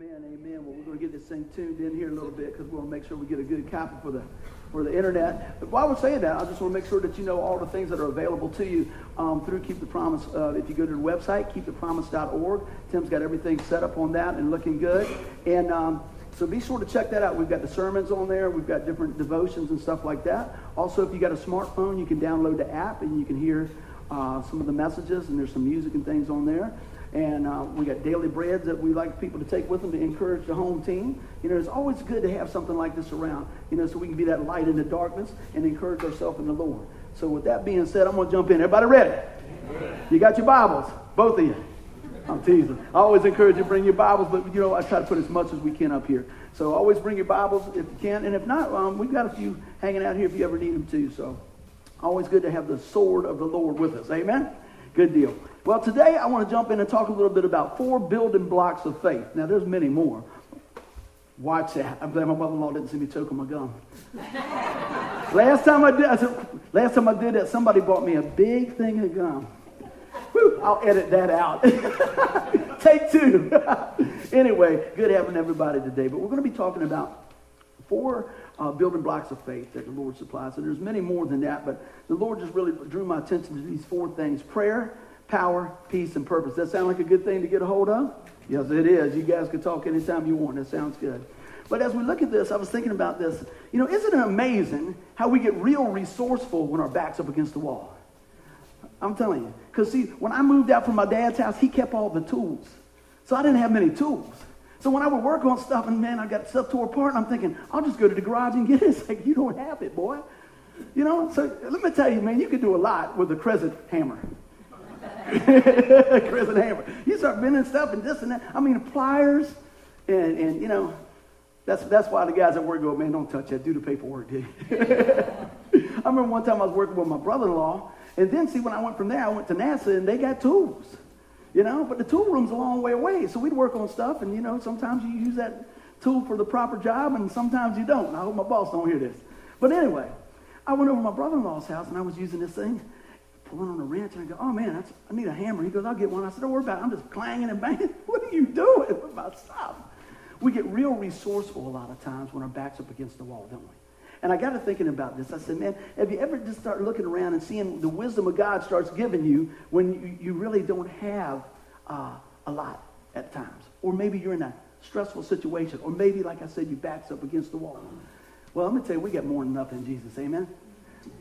Amen, amen. Well, we're going to get this thing tuned in here a little bit because we want to make sure we get a good copy for the for the internet. But while we're saying that, I just want to make sure that you know all the things that are available to you um, through Keep the Promise. Uh, if you go to the website, keepthepromise.org, Tim's got everything set up on that and looking good. And um, so be sure to check that out. We've got the sermons on there. We've got different devotions and stuff like that. Also, if you got a smartphone, you can download the app and you can hear uh, some of the messages, and there's some music and things on there. And uh, we got daily breads that we like people to take with them to encourage the home team. You know, it's always good to have something like this around, you know, so we can be that light in the darkness and encourage ourselves in the Lord. So with that being said, I'm going to jump in. Everybody ready? You got your Bibles, both of you. I'm teasing. I always encourage you to bring your Bibles, but, you know, I try to put as much as we can up here. So always bring your Bibles if you can. And if not, um, we've got a few hanging out here if you ever need them too. So always good to have the sword of the Lord with us. Amen? Good deal. Well, today I want to jump in and talk a little bit about four building blocks of faith. Now, there's many more. Watch that. I'm glad my mother-in-law didn't see me choke on my gum. last time I did, I said, last time I did that, somebody bought me a big thing of gum. Whew, I'll edit that out. Take two. anyway, good having everybody today. But we're going to be talking about four uh, building blocks of faith that the Lord supplies. And there's many more than that, but the Lord just really drew my attention to these four things prayer, power, peace, and purpose. That sound like a good thing to get a hold of? Yes, it is. You guys can talk anytime you want. That sounds good. But as we look at this, I was thinking about this. You know, isn't it amazing how we get real resourceful when our back's up against the wall? I'm telling you. Because, see, when I moved out from my dad's house, he kept all the tools. So I didn't have many tools. So when I would work on stuff and man, I got stuff tore apart, and I'm thinking, I'll just go to the garage and get it. It's like, you don't have it, boy. You know, so let me tell you, man, you could do a lot with a crescent hammer. crescent hammer. You start bending stuff and this and that. I mean, pliers, and, and you know, that's, that's why the guys at work go, man, don't touch that. Do the paperwork, dude. I remember one time I was working with my brother-in-law, and then see, when I went from there, I went to NASA, and they got tools. You know, but the tool room's a long way away. So we'd work on stuff, and, you know, sometimes you use that tool for the proper job, and sometimes you don't. I hope my boss don't hear this. But anyway, I went over to my brother-in-law's house, and I was using this thing, pulling on a wrench, and I go, oh, man, that's, I need a hammer. He goes, I'll get one. I said, don't worry about it. I'm just clanging and banging. what are you doing with my stuff? We get real resourceful a lot of times when our back's up against the wall, don't we? And I got to thinking about this. I said, man, have you ever just start looking around and seeing the wisdom of God starts giving you when you, you really don't have uh, a lot at times? Or maybe you're in a stressful situation. Or maybe, like I said, your back's up against the wall. Well, I'm going to tell you, we got more than enough in Jesus. Amen?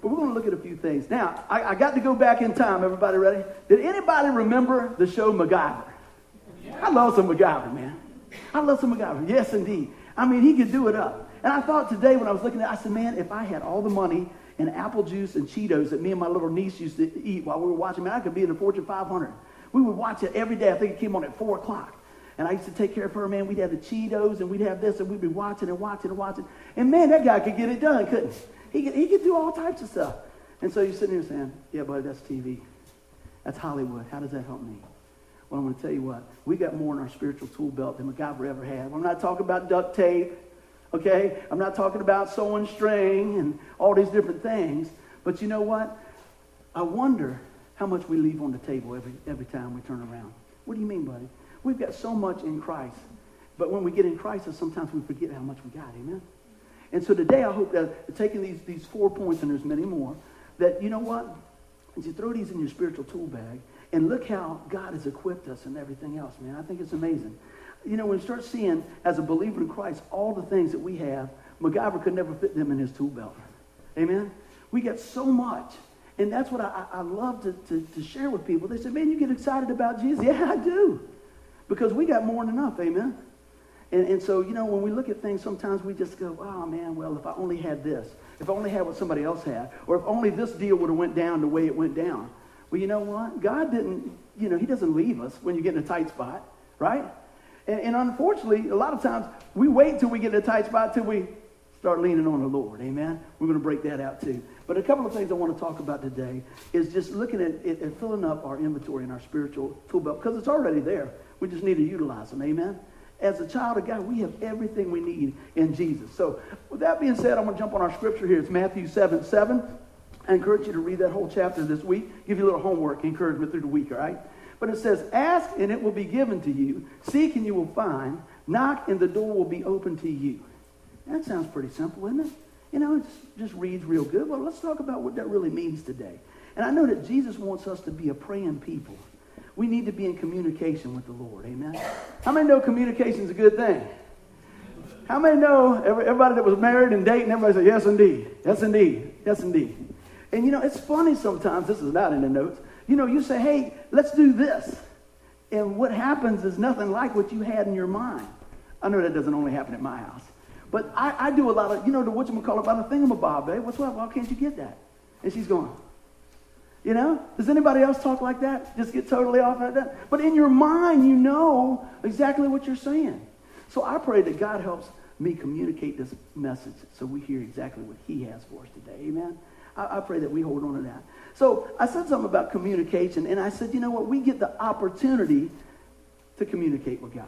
But we're going to look at a few things. Now, I, I got to go back in time. Everybody ready? Did anybody remember the show MacGyver? I love some MacGyver, man. I love some MacGyver. Yes, indeed. I mean, he could do it up. And I thought today when I was looking at it, I said, man, if I had all the money and apple juice and Cheetos that me and my little niece used to eat while we were watching, man, I could be in the Fortune 500. We would watch it every day. I think it came on at 4 o'clock. And I used to take care of her, man. We'd have the Cheetos and we'd have this and we'd be watching and watching and watching. And man, that guy could get it done, couldn't he? He could, he could do all types of stuff. And so you're sitting here saying, yeah, buddy, that's TV. That's Hollywood. How does that help me? Well, I'm going to tell you what. We got more in our spiritual tool belt than MacGyver ever had. I'm not talking about duct tape Okay? I'm not talking about sewing string and all these different things. But you know what? I wonder how much we leave on the table every, every time we turn around. What do you mean, buddy? We've got so much in Christ. But when we get in crisis, sometimes we forget how much we got. Amen? And so today I hope that taking these, these four points, and there's many more, that you know what? As you throw these in your spiritual tool bag, and look how God has equipped us and everything else, man. I think it's amazing you know, when you start seeing, as a believer in Christ, all the things that we have, MacGyver could never fit them in his tool belt. Amen? We get so much. And that's what I, I love to, to, to, share with people. They say, man, you get excited about Jesus. Yeah, I do. Because we got more than enough. Amen? And, and so, you know, when we look at things, sometimes we just go, oh, man, well, if I only had this. If I only had what somebody else had. Or if only this deal would have went down the way it went down. Well, you know what? God didn't, you know, he doesn't leave us when you get in a tight spot, right? And, and unfortunately, a lot of times we wait until we get in a tight spot till we start leaning on the Lord. Amen. We're going to break that out too. But a couple of things I want to talk about today is just looking at it and filling up our inventory and our spiritual tool belt because it's already there. We just need to utilize them. Amen. As a child of God, we have everything we need in Jesus. So, with that being said, I'm going to jump on our scripture here. It's Matthew 7 7. I encourage you to read that whole chapter this week. Give you a little homework, encouragement through the week, all right? But it says, Ask and it will be given to you. Seek and you will find. Knock and the door will be open to you. That sounds pretty simple, isn't it? You know, it just reads real good. Well, let's talk about what that really means today. And I know that Jesus wants us to be a praying people. We need to be in communication with the Lord. Amen. How many know communication is a good thing? How many know everybody that was married and dating, everybody said, yes, indeed. Yes, indeed. Yes, indeed. And you know, it's funny sometimes, this is not in the notes. You know, you say, hey, let's do this. And what happens is nothing like what you had in your mind. I know that doesn't only happen at my house. But I, I do a lot of, you know, the whatchamacallit about the thingamabob, babe. What's what? Why can't you get that? And she's going, you know? Does anybody else talk like that? Just get totally off like that? But in your mind, you know exactly what you're saying. So I pray that God helps me communicate this message so we hear exactly what he has for us today. Amen? I, I pray that we hold on to that. So I said something about communication, and I said, you know what? We get the opportunity to communicate with God.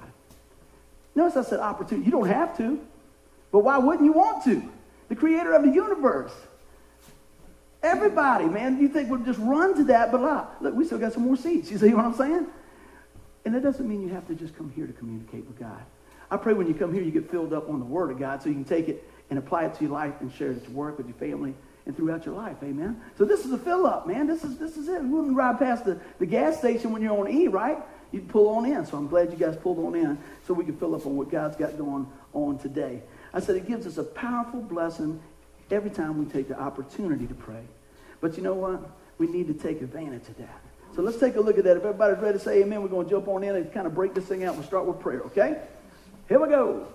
Notice I said opportunity. You don't have to, but why wouldn't you want to? The creator of the universe. Everybody, man, you think we'll just run to that, but look, we still got some more seats. You see what I'm saying? And that doesn't mean you have to just come here to communicate with God. I pray when you come here, you get filled up on the Word of God so you can take it and apply it to your life and share it your work with your family and throughout your life. Amen. So this is a fill up, man. This is this is it. You wouldn't ride past the, the gas station when you're on E, right? You'd pull on in. So I'm glad you guys pulled on in so we can fill up on what God's got going on today. I said it gives us a powerful blessing every time we take the opportunity to pray. But you know what? We need to take advantage of that. So let's take a look at that. If everybody's ready to say amen, we're going to jump on in and kind of break this thing out. We'll start with prayer, okay? Here we go.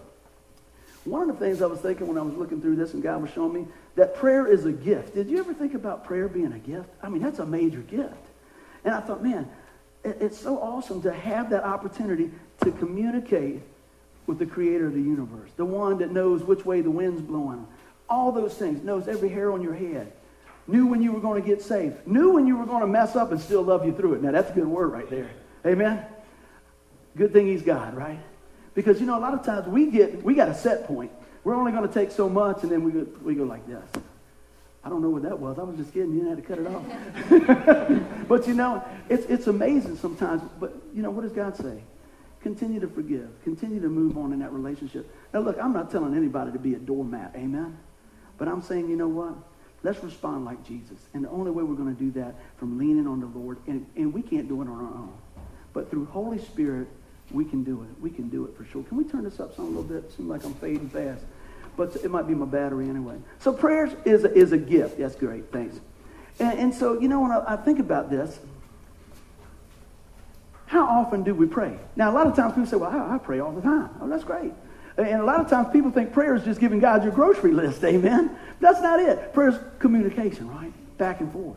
One of the things I was thinking when I was looking through this and God was showing me that prayer is a gift. Did you ever think about prayer being a gift? I mean, that's a major gift. And I thought, man, it's so awesome to have that opportunity to communicate with the creator of the universe, the one that knows which way the wind's blowing, all those things, knows every hair on your head, knew when you were going to get saved, knew when you were going to mess up and still love you through it. Now, that's a good word right there. Amen? Good thing he's God, right? Because, you know, a lot of times we get, we got a set point. We're only going to take so much, and then we go, we go like this. I don't know what that was. I was just kidding. You didn't have to cut it off. but, you know, it's, it's amazing sometimes. But, you know, what does God say? Continue to forgive. Continue to move on in that relationship. Now, look, I'm not telling anybody to be a doormat. Amen? But I'm saying, you know what? Let's respond like Jesus. And the only way we're going to do that from leaning on the Lord, and, and we can't do it on our own. But through Holy Spirit, we can do it. We can do it for sure. Can we turn this up some a little bit? Seems like I'm fading fast. But it might be my battery anyway. So prayers is a, is a gift. That's great. Thanks. And, and so, you know, when I, I think about this, how often do we pray? Now, a lot of times people say, well, I, I pray all the time. Oh, that's great. And a lot of times people think prayer is just giving God your grocery list. Amen. That's not it. Prayer is communication, right? Back and forth.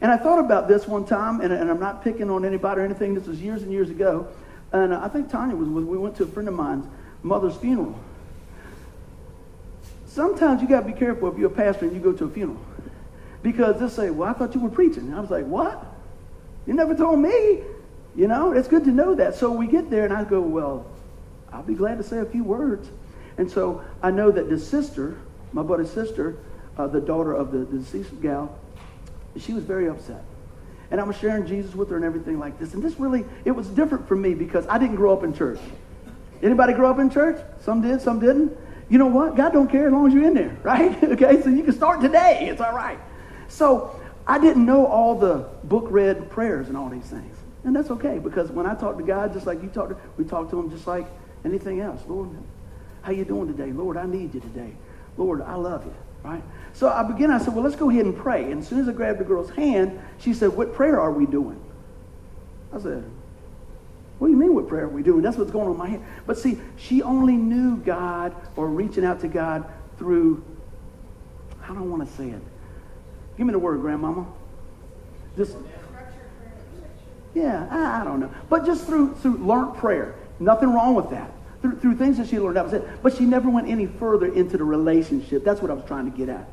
And I thought about this one time, and, and I'm not picking on anybody or anything. This was years and years ago. And uh, I think Tanya was with, we went to a friend of mine's mother's funeral. Sometimes you got to be careful if you're a pastor and you go to a funeral. Because they'll say, well, I thought you were preaching. And I was like, what? You never told me. You know, it's good to know that. So we get there and I go, well, I'll be glad to say a few words. And so I know that the sister, my buddy's sister, uh, the daughter of the, the deceased gal, she was very upset and I was sharing Jesus with her and everything like this. And this really, it was different for me because I didn't grow up in church. Anybody grow up in church? Some did, some didn't. You know what? God don't care as long as you're in there, right? okay, so you can start today. It's all right. So I didn't know all the book read prayers and all these things. And that's okay because when I talk to God, just like you talk to, we talk to him just like anything else. Lord, how you doing today? Lord, I need you today. Lord, I love you, right? So I began, I said, well, let's go ahead and pray. And as soon as I grabbed the girl's hand, she said, what prayer are we doing? I said, what do you mean what prayer are we doing? That's what's going on in my head. But see, she only knew God or reaching out to God through, I don't want to say it. Give me the word, grandmama. Just, yeah, I, I don't know. But just through, through learned prayer. Nothing wrong with that through, through things that she learned. That was it. But she never went any further into the relationship. That's what I was trying to get at.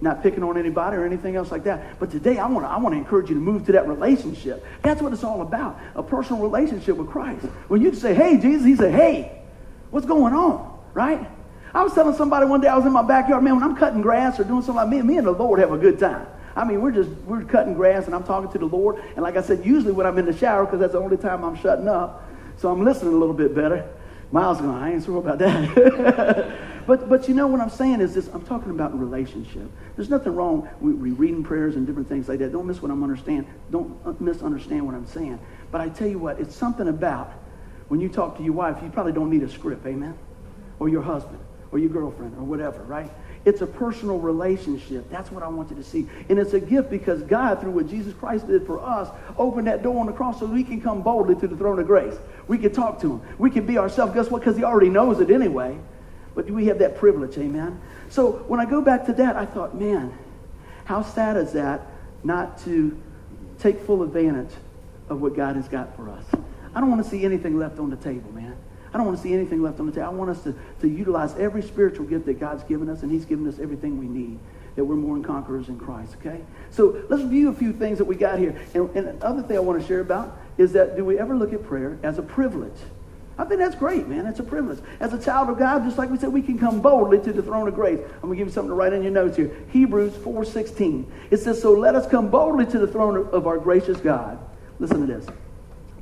Not picking on anybody or anything else like that. But today I want to I want to encourage you to move to that relationship. That's what it's all about. A personal relationship with Christ. When you say, hey, Jesus, he said, hey, what's going on? Right? I was telling somebody one day I was in my backyard, man, when I'm cutting grass or doing something like me, me and the Lord have a good time. I mean, we're just we're cutting grass and I'm talking to the Lord. And like I said, usually when I'm in the shower, because that's the only time I'm shutting up, so I'm listening a little bit better. Miles going, I ain't sure about that. but, but you know what I'm saying is this, I'm talking about relationship. There's nothing wrong with reading prayers and different things like that. Don't miss what I'm understand. Don't misunderstand what I'm saying. But I tell you what, it's something about when you talk to your wife, you probably don't need a script, amen? Or your husband, or your girlfriend, or whatever, right? It's a personal relationship. That's what I want you to see. And it's a gift because God, through what Jesus Christ did for us, opened that door on the cross so we can come boldly to the throne of grace. We can talk to him. We can be ourselves. Guess what? Because he already knows it anyway. But we have that privilege, amen? So when I go back to that, I thought, man, how sad is that not to take full advantage of what God has got for us? I don't want to see anything left on the table, man. I don't want to see anything left on the table. I want us to, to utilize every spiritual gift that God's given us, and He's given us everything we need, that we're more than conquerors in Christ, okay? So let's view a few things that we got here. And, and another thing I want to share about is that do we ever look at prayer as a privilege? I think that's great, man. It's a privilege. As a child of God, just like we said, we can come boldly to the throne of grace. I'm going to give you something to write in your notes here. Hebrews 4.16. It says, So let us come boldly to the throne of our gracious God. Listen to this.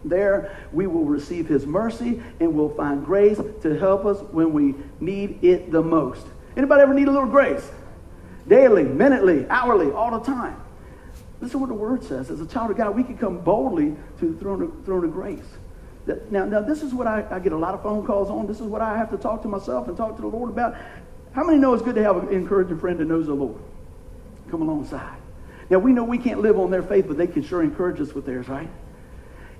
There we will receive his mercy and we'll find grace to help us when we need it the most. Anybody ever need a little grace? Daily, minutely, hourly, all the time. Listen to what the word says. As a child of God, we can come boldly to the throne of, throne of grace. Now, now, this is what I, I get a lot of phone calls on. This is what I have to talk to myself and talk to the Lord about. How many know it's good to have an encouraging friend that knows the Lord? Come alongside. Now, we know we can't live on their faith, but they can sure encourage us with theirs, right?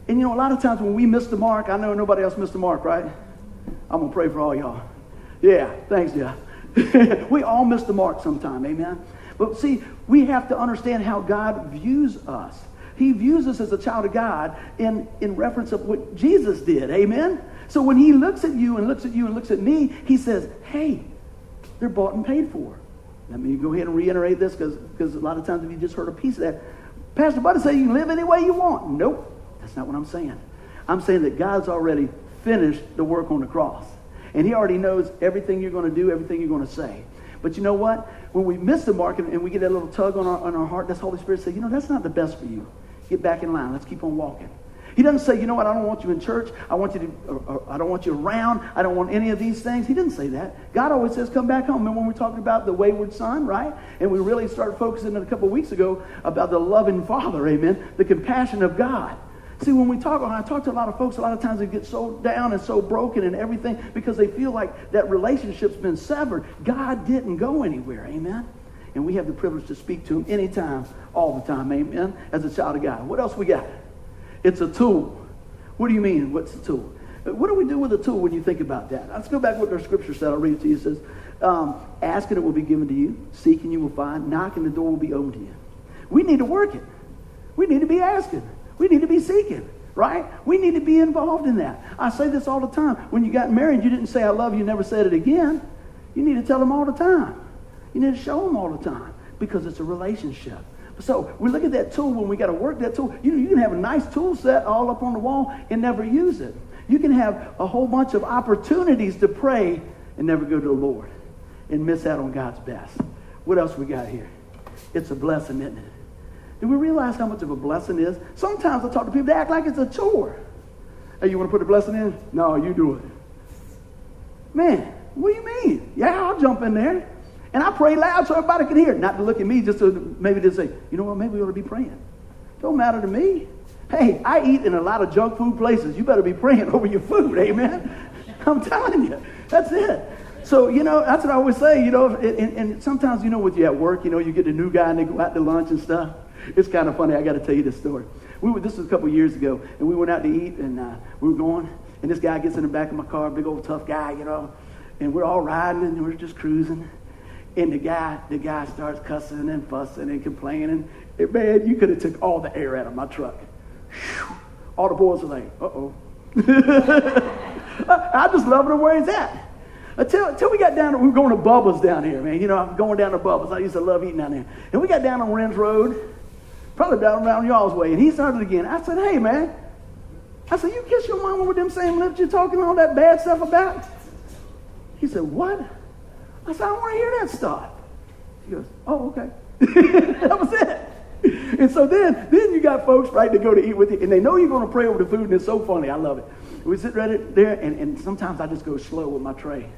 And you know, a lot of times when we miss the mark, I know nobody else missed the mark, right? I'm going to pray for all y'all. Yeah, thanks, Jeff. we all miss the mark sometime, amen? But see, we have to understand how God views us. He views us as a child of God in, in reference of what Jesus did, amen? So when he looks at you and looks at you and looks at me, he says, hey, they're bought and paid for. Let me go ahead and reiterate this because a lot of times if you just heard a piece of that, Pastor Buddy said you can live any way you want. Nope. That's not what I'm saying. I'm saying that God's already finished the work on the cross. And he already knows everything you're going to do, everything you're going to say. But you know what? When we miss the mark and, we get that little tug on our, on our heart, that's Holy Spirit say, you know, that's not the best for you. Get back in line. Let's keep on walking. He doesn't say, you know what, I don't want you in church. I want you to, or, or, I don't want you around. I don't want any of these things. He didn't say that. God always says, come back home. Remember when we are talking about the wayward son, right? And we really started focusing a couple weeks ago about the loving father, amen? The compassion of God. See, when we talk, when I talk to a lot of folks, a lot of times they get so down and so broken and everything because they feel like that relationship's been severed. God didn't go anywhere. Amen. And we have the privilege to speak to him anytime, all the time. Amen. As a child of God. What else we got? It's a tool. What do you mean? What's a tool? What do we do with a tool when you think about that? Let's go back to what our scripture said. I'll read it to you. It says, um, Ask and it will be given to you. Seek and you will find. Knock and the door will be opened to you. We need to work it. We need to be asking. We need to be seeking, right? We need to be involved in that. I say this all the time. When you got married, you didn't say, I love you, never said it again. You need to tell them all the time. You need to show them all the time because it's a relationship. So we look at that tool when we got to work that tool. You, you can have a nice tool set all up on the wall and never use it. You can have a whole bunch of opportunities to pray and never go to the Lord and miss out on God's best. What else we got here? It's a blessing, isn't it? Do we realize how much of a blessing is? Sometimes I talk to people, they act like it's a chore. Hey, you want to put a blessing in? No, you do it. Man, what do you mean? Yeah, I'll jump in there. And I pray loud so everybody can hear. Not to look at me, just to maybe to say, you know what, maybe we ought to be praying. Don't matter to me. Hey, I eat in a lot of junk food places. You better be praying over your food, amen? I'm telling you. That's it. So, you know, that's what I always say, you know, and, and sometimes, you know, with you at work, you know, you get a new guy and they go out to lunch and stuff it's kind of funny. I got to tell you this story. We were, this was a couple years ago, and we went out to eat, and uh, we were going, and this guy gets in the back of my car, big old tough guy, you know, and we're all riding, and we're just cruising, and the guy, the guy starts cussing and fussing and complaining. And man, you could have took all the air out of my truck. All the boys were like, uh-oh. I just love it where he's at. Until, until we got down, we were going to Bubba's down here, man. You know, I'm going down to Bubba's. I used to love eating down there. And we got down on Ren's Road, probably down around y'all's way. And he started again. I said, hey, man. I said, you kiss your mama with them same lips you're talking all that bad stuff about? He said, what? I said, I don't want to hear that stuff. He goes, oh, okay. that was it. And so then, then you got folks, right, to go to eat with you, and they know you're going to pray over the food, and it's so funny. I love it. We sit right there, and, and sometimes I just go slow with my tray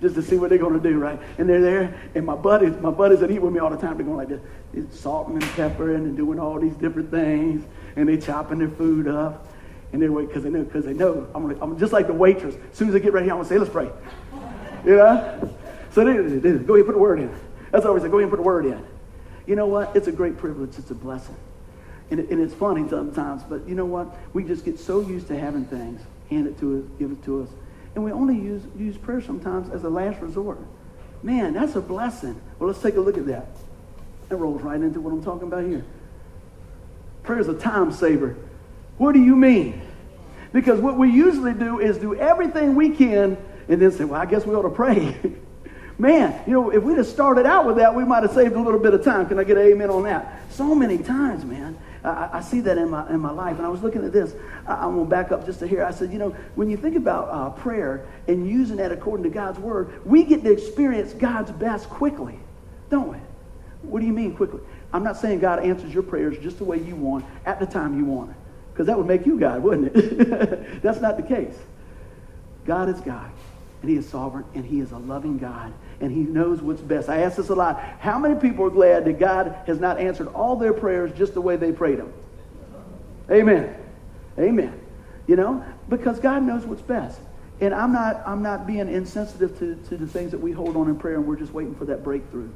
just to see what they're going to do, right? And they're there, and my buddies, my buddies that eat with me all the time, they're going like this, salting and peppering and doing all these different things, and they're chopping their food up, and they're waiting because they know, because they know I'm, gonna, I'm just like the waitress. As soon as they get ready, I'm gonna say, let's pray. You know? So they, they, they go ahead and put the word in. That's always say, go ahead and put the word in. You know what? It's a great privilege. It's a blessing. And, it, and it's funny sometimes, but you know what? We just get so used to having things handed to us, give it to us. And we only use, use prayer sometimes as a last resort. Man, that's a blessing. Well, let's take a look at that. That rolls right into what I'm talking about here. Prayer is a time saver. What do you mean? Because what we usually do is do everything we can and then say, well, I guess we ought to pray. Man, you know, if we'd have started out with that, we might have saved a little bit of time. Can I get an amen on that? So many times, man. I, I, see that in my, in my life. And I was looking at this. I, am going to back up just to here. I said, you know, when you think about uh, prayer and using that according to God's word, we get to experience God's best quickly, don't we? What do you mean quickly? I'm not saying God answers your prayers just the way you want at the time you want it, because that would make you God, wouldn't it? That's not the case. God is God, and He is sovereign, and He is a loving God, and He knows what's best. I ask this a lot. How many people are glad that God has not answered all their prayers just the way they prayed them? Amen. Amen. You know, because God knows what's best. And I'm not, I'm not being insensitive to, to the things that we hold on in prayer and we're just waiting for that breakthrough.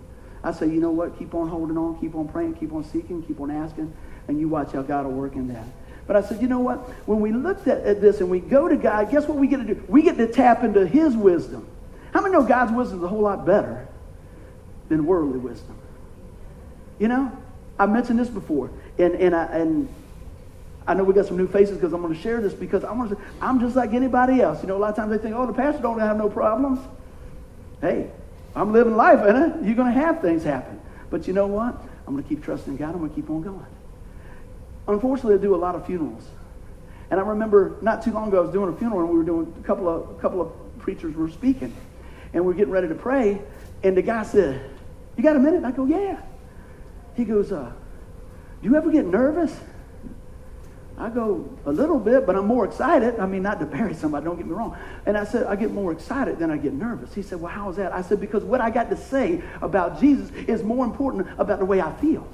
I say, you know what? Keep on holding on, keep on praying, keep on seeking, keep on asking, and you watch how God will work in that. But I said, you know what? When we looked at, at this and we go to God, guess what we get to do? We get to tap into His wisdom. How many know God's wisdom is a whole lot better than worldly wisdom? You know, I mentioned this before, and and I and I know we got some new faces because I'm going to share this because I want to. I'm just like anybody else. You know, a lot of times they think, oh, the pastor don't have no problems. Hey, I'm living life, and you're going to have things happen. But you know what? I'm going to keep trusting God. I'm going to keep on going. Unfortunately, I do a lot of funerals. And I remember not too long ago, I was doing a funeral, and we were doing a couple of, a couple of preachers were speaking. And we are getting ready to pray. And the guy said, You got a minute? I go, Yeah. He goes, uh, Do you ever get nervous? I go, a little bit, but I'm more excited. I mean, not to bury somebody, don't get me wrong. And I said, I get more excited than I get nervous. He said, Well, how is that? I said, Because what I got to say about Jesus is more important about the way I feel.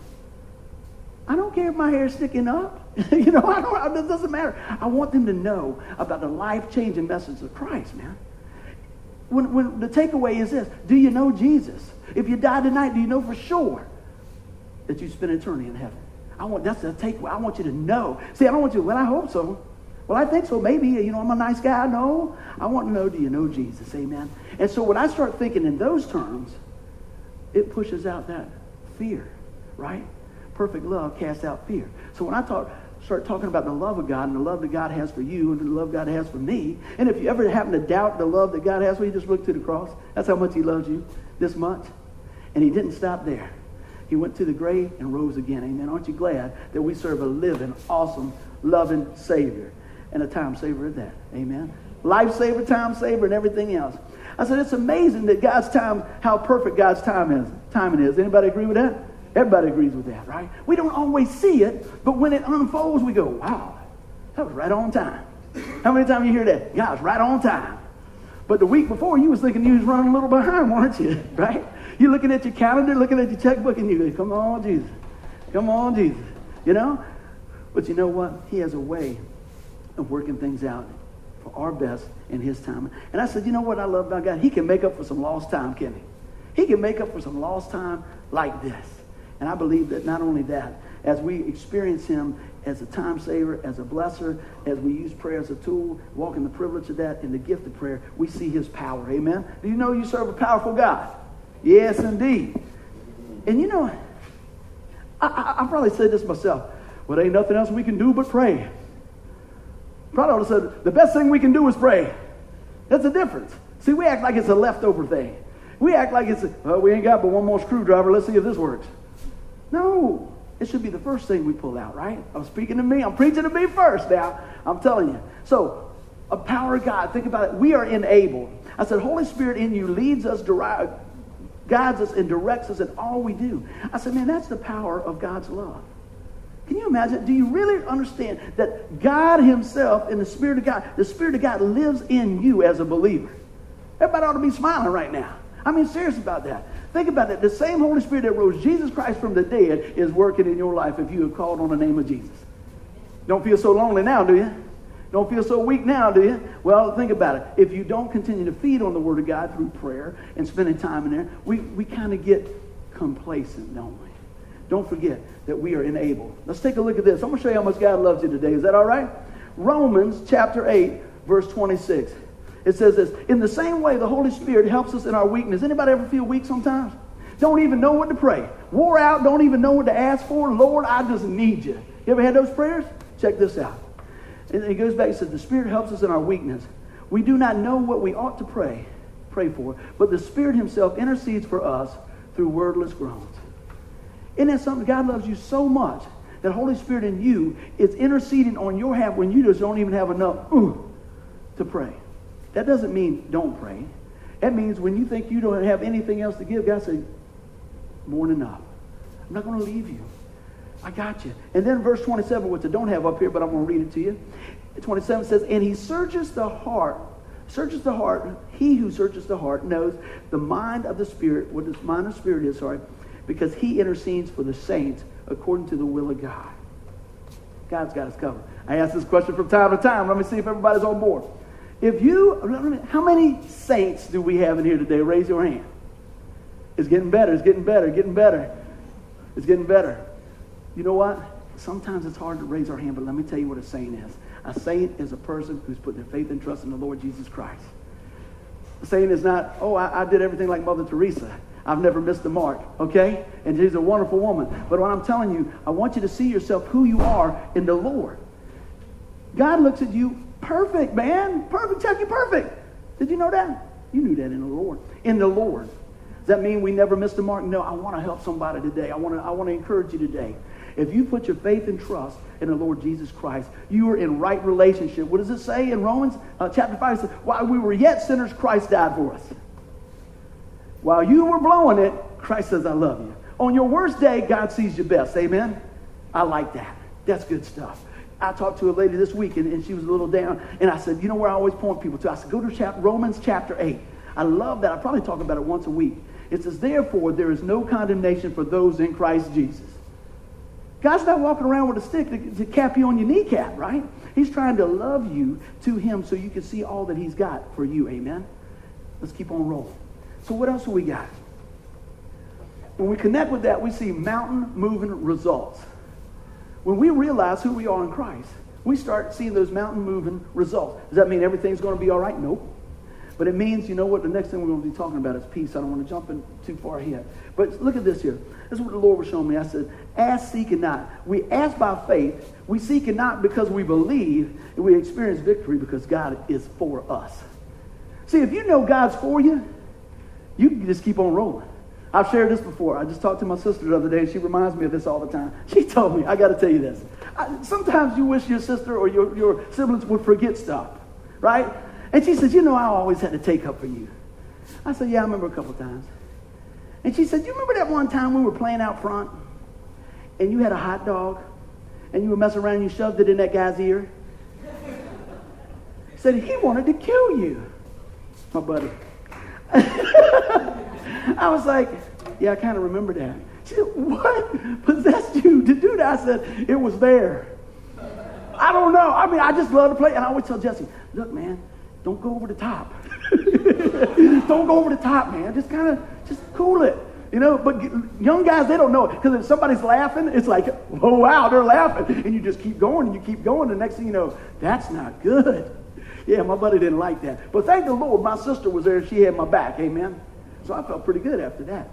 I don't care if my hair's sticking up. you know, I don't, it doesn't matter. I want them to know about the life changing message of Christ, man. When, when the takeaway is this Do you know Jesus? If you die tonight, do you know for sure that you spend eternity in heaven? I want that's the takeaway. I want you to know. See, I don't want you. Well, I hope so. Well, I think so. Maybe you know I'm a nice guy. No, I want to know. Do you know Jesus? Amen. And so when I start thinking in those terms, it pushes out that fear, right? Perfect love casts out fear. So when I talk, start talking about the love of God and the love that God has for you and the love God has for me, and if you ever happen to doubt the love that God has for you, just look to the cross. That's how much He loves you, this much. And He didn't stop there. He went to the grave and rose again. Amen. Aren't you glad that we serve a living, awesome, loving Savior and a time saver at that? Amen. Life saver, time saver, and everything else. I said it's amazing that God's time, how perfect God's time is. Timing is. Anybody agree with that? Everybody agrees with that, right? We don't always see it, but when it unfolds, we go, "Wow, that was right on time." How many times you hear that? God's right on time. But the week before, you was thinking you was running a little behind, weren't you? Right? You're looking at your calendar, looking at your checkbook, and you go, come on, Jesus. Come on, Jesus. You know? But you know what? He has a way of working things out for our best in his time. And I said, you know what I love about God? He can make up for some lost time, can he? He can make up for some lost time like this. And I believe that not only that, as we experience him as a time saver, as a blesser, as we use prayer as a tool, walk in the privilege of that, in the gift of prayer, we see his power. Amen? Do you know you serve a powerful God? Yes, indeed. And you know, I, I, I probably said this myself. Well, there ain't nothing else we can do but pray. Probably said, the best thing we can do is pray. That's the difference. See, we act like it's a leftover thing. We act like it's, well, we ain't got but one more screwdriver. Let's see if this works. No. It should be the first thing we pull out, right? I'm speaking to me. I'm preaching to me first now. I'm telling you. So, a power of God. Think about it. We are enabled. I said, Holy Spirit in you leads us, guides us and directs us in all we do. I said, man, that's the power of God's love. Can you imagine? Do you really understand that God Himself and the Spirit of God, the Spirit of God lives in you as a believer? Everybody ought to be smiling right now. I mean, serious about that. Think about that. The same Holy Spirit that rose Jesus Christ from the dead is working in your life if you have called on the name of Jesus. Don't feel so lonely now, do you? Don't feel so weak now, do you? Well, think about it. If you don't continue to feed on the Word of God through prayer and spending time in there, we, we kind of get complacent, don't we? Don't forget that we are enabled. Let's take a look at this. I'm going to show you how much God loves you today. Is that all right? Romans chapter 8, verse 26. It says this, in the same way the Holy Spirit helps us in our weakness. Anybody ever feel weak sometimes? Don't even know what to pray. Wore out, don't even know what to ask for. Lord, I just need you. You ever had those prayers? Check this out. And he goes back and says, the Spirit helps us in our weakness. We do not know what we ought to pray, pray for, but the Spirit himself intercedes for us through wordless groans. Isn't that something? God loves you so much that Holy Spirit in you is interceding on your behalf when you just don't even have enough ooh, to pray. That doesn't mean don't pray. That means when you think you don't have anything else to give, God says, more than enough. I'm not going to leave you. I got you. And then verse 27, which I don't have up here, but I'm going to read it to you. 27 says, And he searches the heart, searches the heart. He who searches the heart knows the mind of the Spirit, what the mind of the Spirit is, sorry, because he intercedes for the saints according to the will of God. God's got us covered. I ask this question from time to time. Let me see if everybody's on board. If you, how many saints do we have in here today? Raise your hand. It's getting better. It's getting better. Getting better. It's getting better. You know what? Sometimes it's hard to raise our hand, but let me tell you what a saint is. A saint is a person who's put their faith and trust in the Lord Jesus Christ. A saint is not, oh, I, I did everything like Mother Teresa. I've never missed the mark, okay? And she's a wonderful woman. But what I'm telling you, I want you to see yourself who you are in the Lord. God looks at you perfect, man. Perfect. Chuck, you perfect. Did you know that? You knew that in the Lord. In the Lord. Does that mean we never missed the mark? No, I want to help somebody today. I want to, I want to encourage you today. If you put your faith and trust in the Lord Jesus Christ, you are in right relationship. What does it say in Romans uh, chapter 5? It says, While we were yet sinners, Christ died for us. While you were blowing it, Christ says, I love you. On your worst day, God sees your best. Amen? I like that. That's good stuff. I talked to a lady this week, and, and, she was a little down, and I said, you know where I always point people to? I said, go to chapter, Romans chapter 8. I love that. I probably talk about it once a week. It says, therefore, there is no condemnation for those in Christ Jesus. God's not walking around with a stick to, to cap you on your kneecap, right? He's trying to love you to him so you can see all that he's got for you. Amen? Let's keep on rolling. So what else do we got? When we connect with that, we see mountain moving results. When we realize who we are in Christ, we start seeing those mountain moving results. Does that mean everything's going to be all right? Nope. But it means, you know what, the next thing we're going to be talking about is peace. I don't want to jump in too far ahead. But look at this here. This is what the Lord was showing me. I said, ask, seek, and not. We ask by faith. We seek and not because we believe. And we experience victory because God is for us. See, if you know God's for you, you can just keep on rolling. I've shared this before. I just talked to my sister the other day, and she reminds me of this all the time. She told me, I got to tell you this. I, sometimes you wish your sister or your, your siblings would forget stuff, right? And she says, You know, I always had to take up for you. I said, Yeah, I remember a couple times. And she said, You remember that one time we were playing out front and you had a hot dog and you were messing around and you shoved it in that guy's ear? said, He wanted to kill you, my buddy. I was like, Yeah, I kind of remember that. She said, What possessed you to do that? I said, It was there. I don't know. I mean, I just love to play. And I always tell Jesse, Look, man, don't go over the top. don't go over the top, man. Just kind of, just cool it. You know, but young guys, they don't know it. Because if somebody's laughing, it's like, oh, wow, they're laughing. And you just keep going and you keep going. The next thing you know, that's not good. Yeah, my buddy didn't like that. But thank the Lord, my sister was there. She had my back. Amen. So I felt pretty good after that.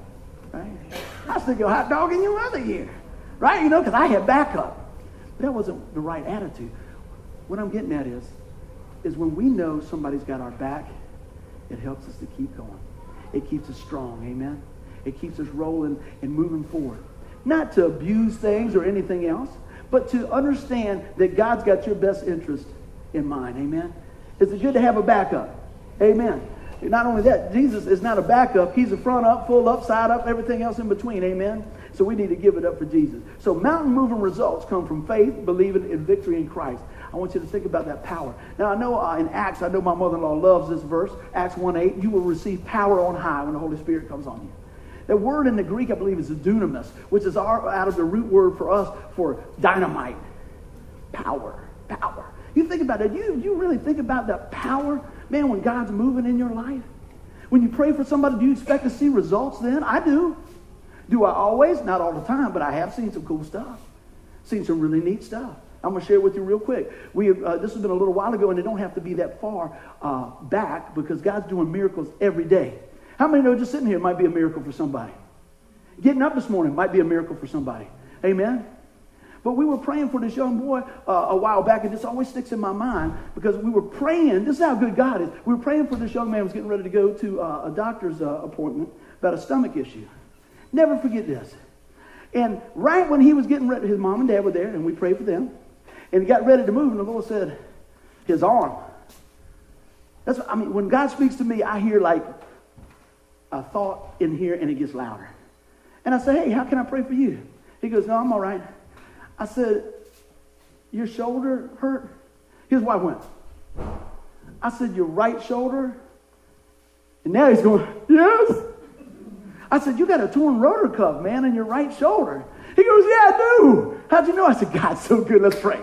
Right? I still go hot dog in your other ear. Right? You know, because I had backup. But that wasn't the right attitude. What I'm getting at is, is when we know somebody's got our back, it helps us to keep going. It keeps us strong. Amen. It keeps us rolling and moving forward. Not to abuse things or anything else, but to understand that God's got your best interest in mind. Amen. Is it good to have a backup? Amen. Not only that, Jesus is not a backup. He's a front up, full up, side up, everything else in between. Amen. So we need to give it up for Jesus. So mountain moving results come from faith, believing in victory in Christ. I want you to think about that power. Now, I know uh, in Acts, I know my mother in law loves this verse, Acts 1 8, you will receive power on high when the Holy Spirit comes on you. The word in the Greek, I believe, is dunamis, which is our, out of the root word for us for dynamite. Power. Power. You think about it. You, you really think about that power, man, when God's moving in your life? When you pray for somebody, do you expect to see results then? I do. Do I always? Not all the time, but I have seen some cool stuff. Seen some really neat stuff. I'm going to share with you real quick. We, uh, this has been a little while ago, and it don't have to be that far uh, back because God's doing miracles every day. How many know just sitting here might be a miracle for somebody? Getting up this morning might be a miracle for somebody. Amen? But we were praying for this young boy uh, a while back, and this always sticks in my mind because we were praying. This is how good God is. We were praying for this young man who was getting ready to go to uh, a doctor's uh, appointment about a stomach issue. Never forget this. And right when he was getting ready, his mom and dad were there, and we prayed for them. And he got ready to move, and the Lord said, His arm. That's what, I mean, when God speaks to me, I hear like a thought in here and it gets louder. And I say, hey, how can I pray for you? He goes, no, I'm all right. I said, your shoulder hurt? Here's why I went, I said, your right shoulder? And now he's going, yes. I said, you got a torn rotor cuff, man, in your right shoulder. He goes, yeah, I do. How'd you know? I said, God's so good. Let's pray.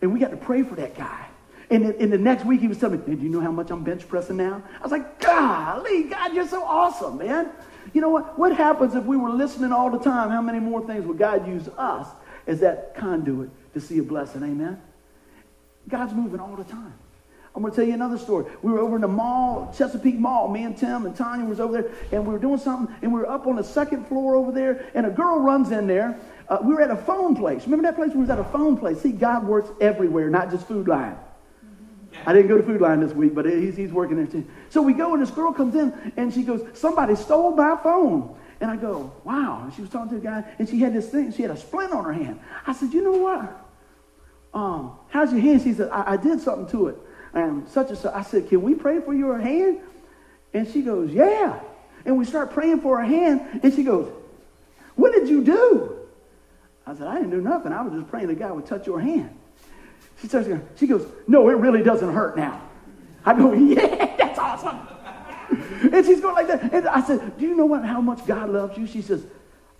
And we got to pray for that guy. And in, the next week, he was telling me, do you know how much I'm bench pressing now? I was like, golly, God, you're so awesome, man. You know what? What happens if we were listening all the time? How many more things would God use us as that conduit to see a blessing? Amen? God's moving all the time. I'm going to tell you another story. We were over in the mall, Chesapeake Mall. Me and Tim and Tanya was over there, and we were doing something, and we were up on the second floor over there, and a girl runs in there. Uh, we were at a phone place. Remember that place? We was at a phone place. See, God works everywhere, not just Food Lion. I didn't go to Food Lion this week, but he's, he's working there too. So we go, and this girl comes in, and she goes, Somebody stole my phone. And I go, Wow. And she was talking to the guy, and she had this thing, she had a splint on her hand. I said, You know what? Um, how's your hand? She said, I, I did something to it. And such and such. I said, Can we pray for your hand? And she goes, Yeah. And we start praying for her hand, and she goes, What did you do? I said, I didn't do nothing. I was just praying the guy would touch your hand. She starts she goes, No, it really doesn't hurt now. I go, Yeah. And she's going like that. And I said, Do you know what, how much God loves you? She says,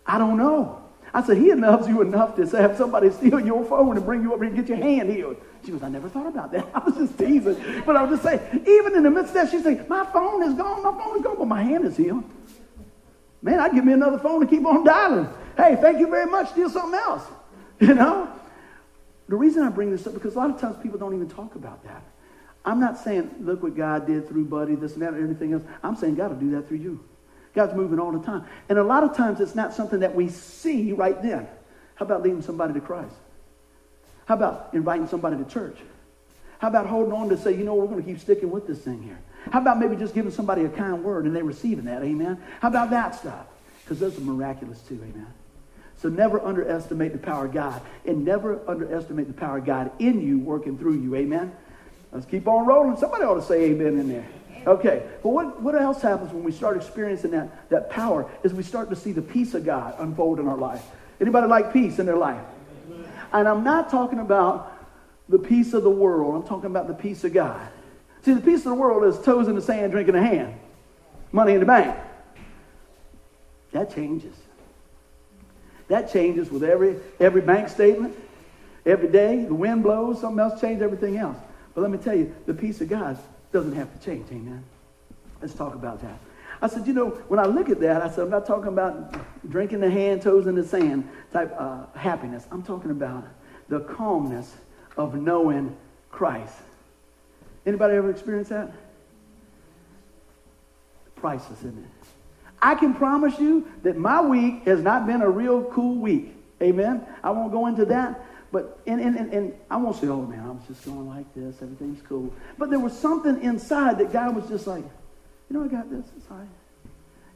I don't know. I said, He loves you enough to have somebody steal your phone and bring you over here and get your hand healed. She goes, I never thought about that. I was just teasing. But I was just saying, even in the midst of that, she's saying, My phone is gone, my phone is gone, but my hand is healed. Man, I'd give me another phone to keep on dialing. Hey, thank you very much. Steal something else. You know? The reason I bring this up, because a lot of times people don't even talk about that. I'm not saying, look what God did through Buddy, this and that, or anything else. I'm saying God will do that through you. God's moving all the time. And a lot of times it's not something that we see right then. How about leading somebody to Christ? How about inviting somebody to church? How about holding on to say, you know, we're going to keep sticking with this thing here? How about maybe just giving somebody a kind word and they receiving that? Amen. How about that stuff? Because those are miraculous too. Amen. So never underestimate the power of God and never underestimate the power of God in you working through you. Amen. Let's keep on rolling. Somebody ought to say amen in there. Okay, but what, what else happens when we start experiencing that, that power is we start to see the peace of God unfold in our life. Anybody like peace in their life? And I'm not talking about the peace of the world. I'm talking about the peace of God. See, the peace of the world is toes in the sand, drink in the hand, money in the bank. That changes. That changes with every, every bank statement, every day. The wind blows, something else changes, everything else. But let me tell you, the peace of God doesn't have to change. Amen. Let's talk about that. I said, you know, when I look at that, I said, I'm not talking about drinking the hand, toes in the sand type uh, happiness. I'm talking about the calmness of knowing Christ. Anybody ever experienced that? Priceless, isn't it? I can promise you that my week has not been a real cool week. Amen. I won't go into that. But and, and, and, and I won't say, oh man, I was just going like this, everything's cool. But there was something inside that God was just like, you know, I got this, it's all right.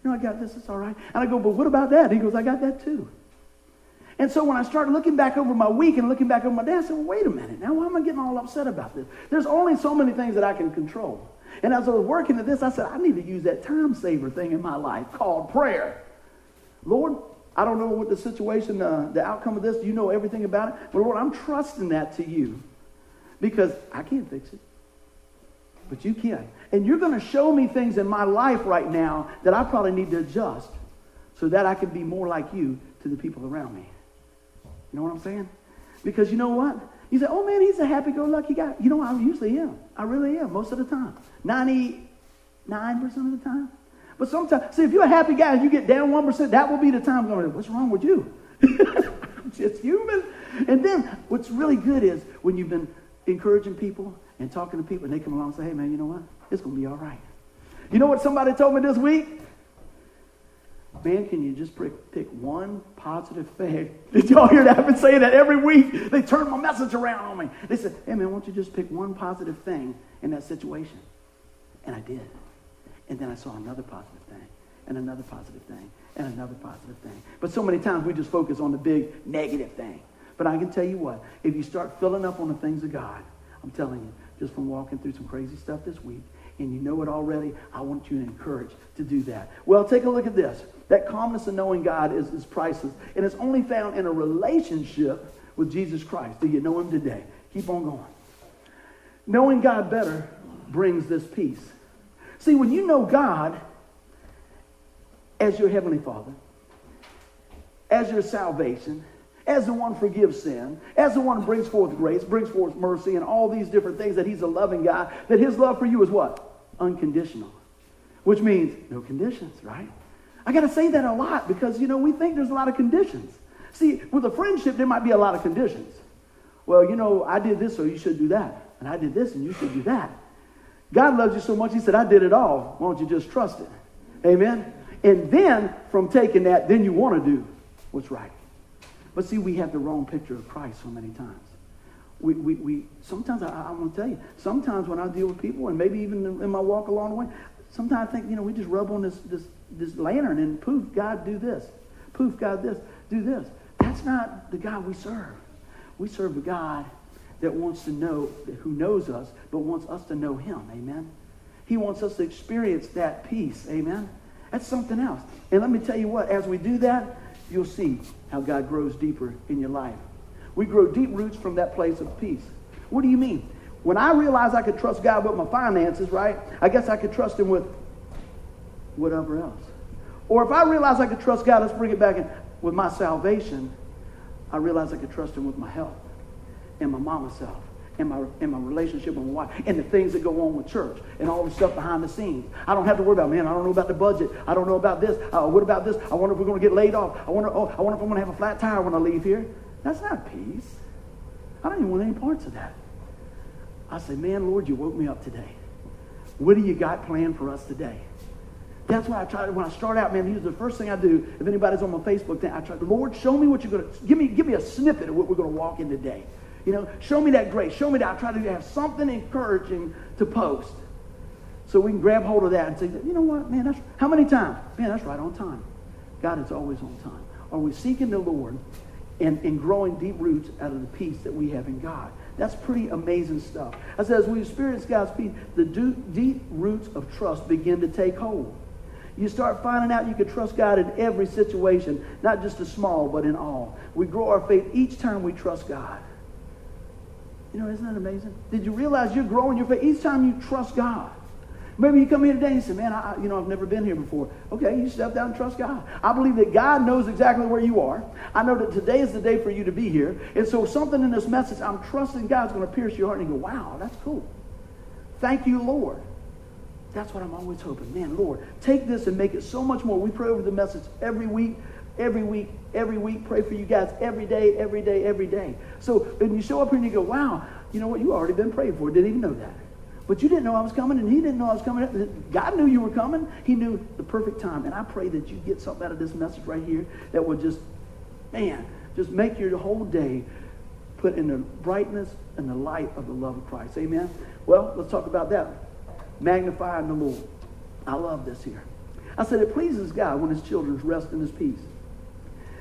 You know, I got this, it's all right. And I go, but what about that? He goes, I got that too. And so when I started looking back over my week and looking back over my day, I said, well, wait a minute. Now, why am I getting all upset about this? There's only so many things that I can control. And as I was working at this, I said, I need to use that time saver thing in my life called prayer. Lord, I don't know what the situation, uh, the outcome of this. You know everything about it. But Lord, I'm trusting that to you because I can't fix it. But you can. And you're going to show me things in my life right now that I probably need to adjust so that I can be more like you to the people around me. You know what I'm saying? Because you know what? You say, oh man, he's a happy-go-lucky guy. You know, I usually am. I really am most of the time. 99% of the time. But sometimes, see, if you're a happy guy and you get down 1%, that will be the time going, what's wrong with you? I'm just human. And then what's really good is when you've been encouraging people and talking to people and they come along and say, hey, man, you know what? It's going to be all right. You know what somebody told me this week? Man, can you just pick one positive thing? Did y'all hear that? I've been saying that every week. They turned my message around on me. They said, hey, man, why don't you just pick one positive thing in that situation? And I did. And then I saw another positive thing, and another positive thing, and another positive thing. But so many times we just focus on the big negative thing. But I can tell you what, if you start filling up on the things of God, I'm telling you, just from walking through some crazy stuff this week, and you know it already, I want you to encourage to do that. Well, take a look at this. That calmness of knowing God is, is priceless, and it's only found in a relationship with Jesus Christ. Do you know him today? Keep on going. Knowing God better brings this peace. See, when you know God as your Heavenly Father, as your salvation, as the one forgives sin, as the one brings forth grace, brings forth mercy, and all these different things, that He's a loving God, that His love for you is what? Unconditional. Which means no conditions, right? I got to say that a lot because, you know, we think there's a lot of conditions. See, with a friendship, there might be a lot of conditions. Well, you know, I did this, so you should do that. And I did this, and you should do that. God loves you so much, he said, I did it all. Why don't you just trust it? Amen? And then, from taking that, then you want to do what's right. But see, we have the wrong picture of Christ so many times. We, we, we sometimes, I, I want to tell you, sometimes when I deal with people, and maybe even in my walk along the way, sometimes I think, you know, we just rub on this, this, this lantern and poof, God, do this. Poof, God, this, do this. That's not the God we serve. We serve a God that wants to know, who knows us, but wants us to know him. Amen. He wants us to experience that peace. Amen. That's something else. And let me tell you what, as we do that, you'll see how God grows deeper in your life. We grow deep roots from that place of peace. What do you mean? When I realized I could trust God with my finances, right? I guess I could trust him with whatever else. Or if I realized I could trust God, let's bring it back in, with my salvation, I realized I could trust him with my health and my mama self and my, and my relationship with my wife and the things that go on with church and all the stuff behind the scenes. I don't have to worry about, man, I don't know about the budget. I don't know about this. Uh, what about this? I wonder if we're going to get laid off. I wonder, oh, I wonder if I'm going to have a flat tire when I leave here. That's not peace. I don't even want any parts of that. I say, man, Lord, you woke me up today. What do you got planned for us today? That's why I try to, when I start out, man, here's the first thing I do. If anybody's on my Facebook thing, I try, Lord, show me what you're going to, give me, give me a snippet of what we're going to walk in today. You know, show me that grace. Show me that. I try to have something encouraging to post. So we can grab hold of that and say, you know what, man, that's, how many times? Man, that's right on time. God is always on time. Are we seeking the Lord and, and growing deep roots out of the peace that we have in God? That's pretty amazing stuff. I said, as we experience God's peace, the deep roots of trust begin to take hold. You start finding out you can trust God in every situation, not just the small, but in all. We grow our faith each time we trust God. You know, isn't that amazing? Did you realize you're growing your faith each time you trust God? Maybe you come here today and say, man, I, you know, I've never been here before. Okay, you step down and trust God. I believe that God knows exactly where you are. I know that today is the day for you to be here. And so something in this message, I'm trusting God's going to pierce your heart and you go, wow, that's cool. Thank you, Lord. That's what I'm always hoping. Man, Lord, take this and make it so much more. We pray over the message every week every week, every week, pray for you guys every day, every day, every day. So when you show up here and you go, wow, you know what? You already been prayed for. Didn't even know that. But you didn't know I was coming, and he didn't know I was coming. God knew you were coming. He knew the perfect time. And I pray that you get something out of this message right here that will just, man, just make your whole day put in the brightness and the light of the love of Christ. Amen? Well, let's talk about that. Magnifying the Lord. I love this here. I said it pleases God when his children rest in his peace.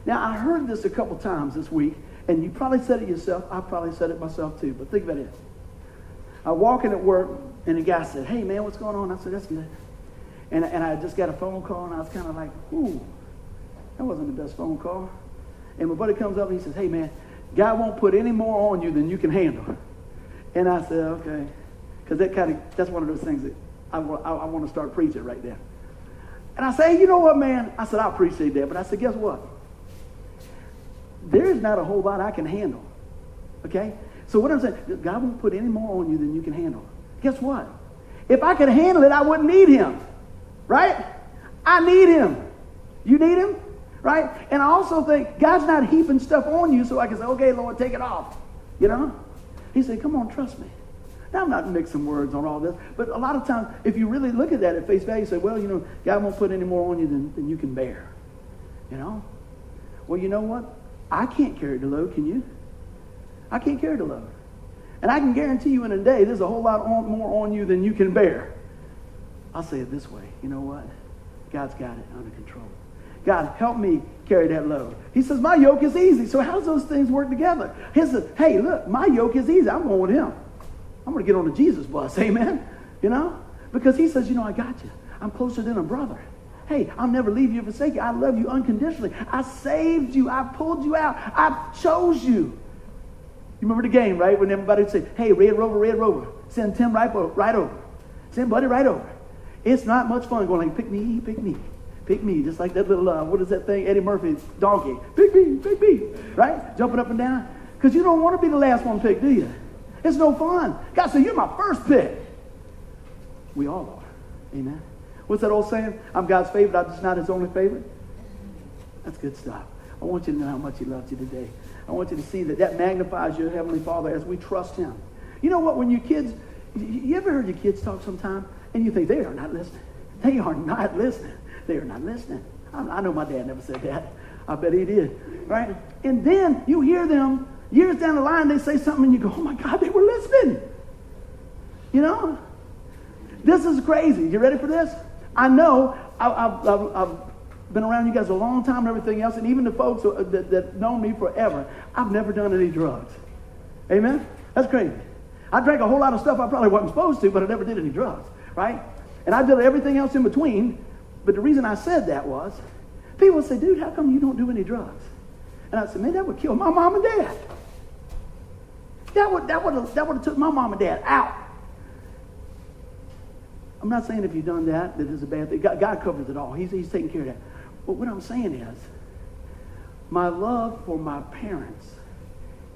Now, I heard this a couple times this week, and you probably said it yourself. I probably said it myself too, but think about it. I walk in at work, and the guy said, hey, man, what's going on? I said, that's good. And, and I just got a phone call, and I was kind of like, ooh. That wasn't the best phone call. And my buddy comes up and he says, hey, man, God won't put any more on you than you can handle. And I said, okay. Because that kind of, that's one of those things that I, I, I want to start preaching right there. And I say, hey, you know what, man? I said, I appreciate that. But I said, guess what? There's not a whole lot I can handle. Okay? So what I'm saying, God won't put any more on you than you can handle. Guess what? If I could handle it, I wouldn't need him. Right? I need him. You need him? Right? And I also think God's not heaping stuff on you so I can say, okay, Lord, take it off. You know? He said, come on, trust me. Now, I'm not mixing words on all this, but a lot of times, if you really look at that at face value, you say, well, you know, God won't put any more on you than, than you can bear. You know? Well, you know what? I can't carry the load, can you? I can't carry the load. And I can guarantee you in a day, there's a whole lot on, more on you than you can bear. I'll say it this way. You know what? God's got it under control. God, help me carry that load. He says, my yoke is easy. So how does those things work together? He says, hey, look, my yoke is easy. I'm going with him. I'm going to get on the Jesus bus. Amen. You know? Because he says, you know, I got you. I'm closer than a brother. Hey, I'll never leave you or forsake you. I love you unconditionally. I saved you. I pulled you out. I chose you. You remember the game, right? When everybody would say, hey, Red Rover, Red Rover. Send Tim right, right over. Send Buddy right over. It's not much fun going like, pick me, pick me, pick me. Just like that little, uh, what is that thing, Eddie Murphy's donkey. Pick me, pick me. Right? Jumping up and down. Because you don't want to be the last one picked, do you? It's no fun. God said, you're my first pick. We all are. Amen. What's that old saying? I'm God's favorite. I'm just not his only favorite. That's good stuff. I want you to know how much he loves you today. I want you to see that that magnifies your Heavenly Father as we trust him. You know what? When your kids, you ever heard your kids talk sometime and you think they are not listening? They are not listening. They are not listening. I, know my dad never said that. I bet he did. Right? And then you hear them years down the line, they say something and you go, oh my God, they were listening. You know? This is crazy. You ready for this? I know I've, I've, I've been around you guys a long time and everything else, and even the folks uh, that, that know me forever, I've never done any drugs. Amen? That's crazy. I drank a whole lot of stuff I probably wasn't supposed to, but I never did any drugs, right? And I did everything else in between. But the reason I said that was, people say, dude, how come you don't do any drugs? And I said, man, that would kill my mom and dad. That would, that would, have, that would have took my mom and dad out. I'm not saying if you've done that, that is a bad thing. God, God covers it all. He's, he's taking care of that. But what I'm saying is, my love for my parents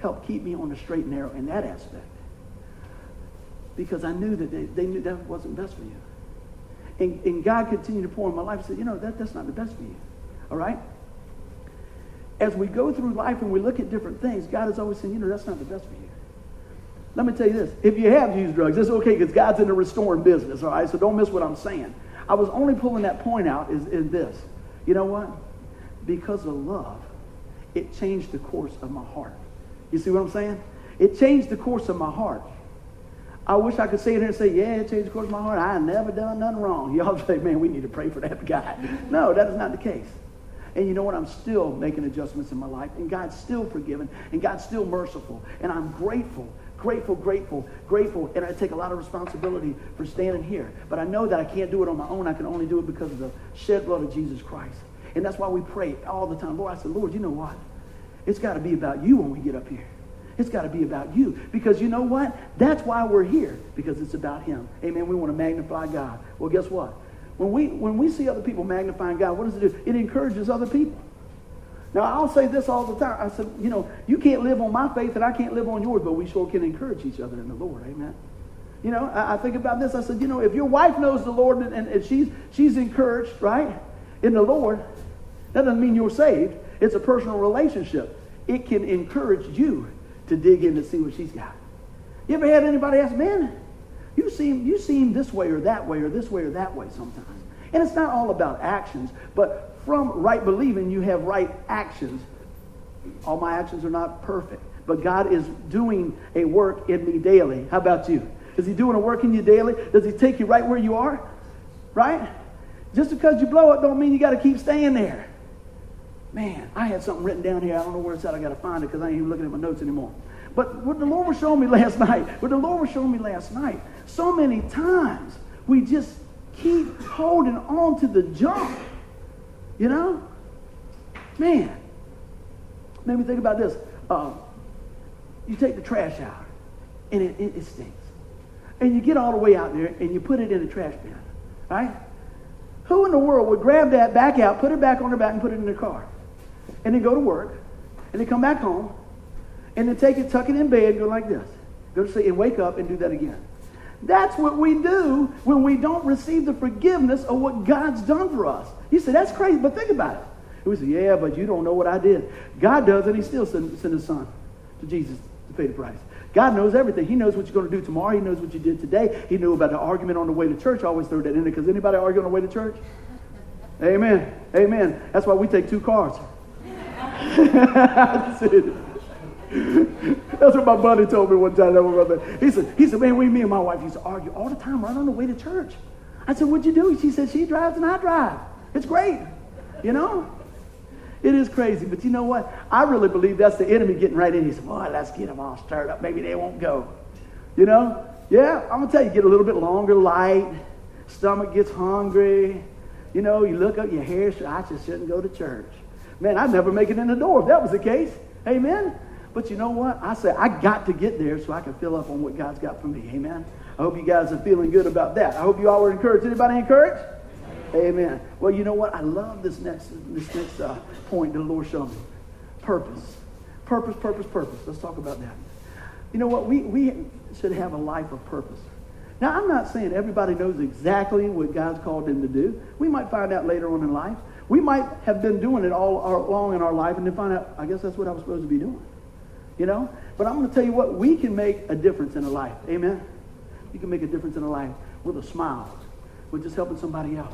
helped keep me on the straight and narrow in that aspect. Because I knew that they, they knew that wasn't best for you. And, and God continued to pour in my life and said, you know, that, that's not the best for you. All right? As we go through life and we look at different things, God is always saying, you know, that's not the best for you. Let me tell you this. If you have used drugs, it's okay because God's in the restoring business, all right? So don't miss what I'm saying. I was only pulling that point out is, is this. You know what? Because of love, it changed the course of my heart. You see what I'm saying? It changed the course of my heart. I wish I could sit here and say, yeah, it changed the course of my heart. I never done nothing wrong. Y'all say, man, we need to pray for that guy. No, that is not the case. And you know what? I'm still making adjustments in my life, and God's still forgiven, and God's still merciful, and I'm grateful grateful, grateful, grateful, and I take a lot of responsibility for standing here. But I know that I can't do it on my own. I can only do it because of the shed blood of Jesus Christ. And that's why we pray all the time. Lord, I said, Lord, you know what? It's got to be about you when we get up here. It's got to be about you. Because you know what? That's why we're here. Because it's about him. Amen. We want to magnify God. Well, guess what? When we, when we see other people magnifying God, what does it do? It encourages other people. Now, I'll say this all the time. I said, you know, you can't live on my faith and I can't live on yours, but we sure can encourage each other in the Lord. Amen. You know, I, I think about this. I said, you know, if your wife knows the Lord and, and she's, she's encouraged, right, in the Lord, that doesn't mean you're saved. It's a personal relationship. It can encourage you to dig in and see what she's got. You ever had anybody ask, man, you seem, you seem this way or that way or this way or that way sometimes. And it's not all about actions, but from right believing, you have right actions. All my actions are not perfect, but God is doing a work in me daily. How about you? Is he doing a work in you daily? Does he take you right where you are? Right? Just because you blow it don't mean you got to keep staying there. Man, I had something written down here. I don't know where it's at. I got to find it because I ain't even looking at my notes anymore. But what the Lord was showing me last night, what the Lord was showing me last night, so many times we just keep holding on to the junk you know? Man, made me think about this. Uh, you take the trash out, and it, it, it stinks. And you get all the way out there, and you put it in the trash bin, right? Who in the world would grab that back out, put it back on their back, and put it in their car? And then go to work, and then come back home, and then take it, tuck it in bed, go like this. Go to sleep, and wake up and do that again. That's what we do when we don't receive the forgiveness of what God's done for us. You say, that's crazy, but think about it. We say, yeah, but you don't know what I did. God does, and he still sent, sent his son to Jesus to pay the price. God knows everything. He knows what you're going to do tomorrow. He knows what you did today. He knew about the argument on the way to church. I always throw that in there because anybody argue on the way to church? Amen. Amen. That's why we take two cars. That's it. That's what my buddy told me one time. He said, he said, man, we, me and my wife used to argue all the time right on the way to church. I said, what'd you do? She said, she drives and I drive. It's great. You know? It is crazy. But you know what? I really believe that's the enemy getting right in. He said, boy, let's get them all stirred up. Maybe they won't go. You know? Yeah, I'm going to tell you, get a little bit longer light. Stomach gets hungry. You know, you look up your hair. I just shouldn't go to church. Man, I'd never make it in the door if that was the case. Amen? But you know what? I say, I got to get there so I can fill up on what God's got for me. Amen? I hope you guys are feeling good about that. I hope you all were encouraged. Anybody encouraged? Amen. Well, you know what? I love this next this next uh, point the Lord showed me. Purpose. Purpose, purpose, purpose. Let's talk about that. You know what? We, we should have a life of purpose. Now, I'm not saying everybody knows exactly what God's called them to do. We might find out later on in life. We might have been doing it all along in our life and then find out, I guess that's what I was supposed to be doing. You know? But I'm going to tell you what, we can make a difference in a life. Amen? You can make a difference in a life with a smile, with just helping somebody out.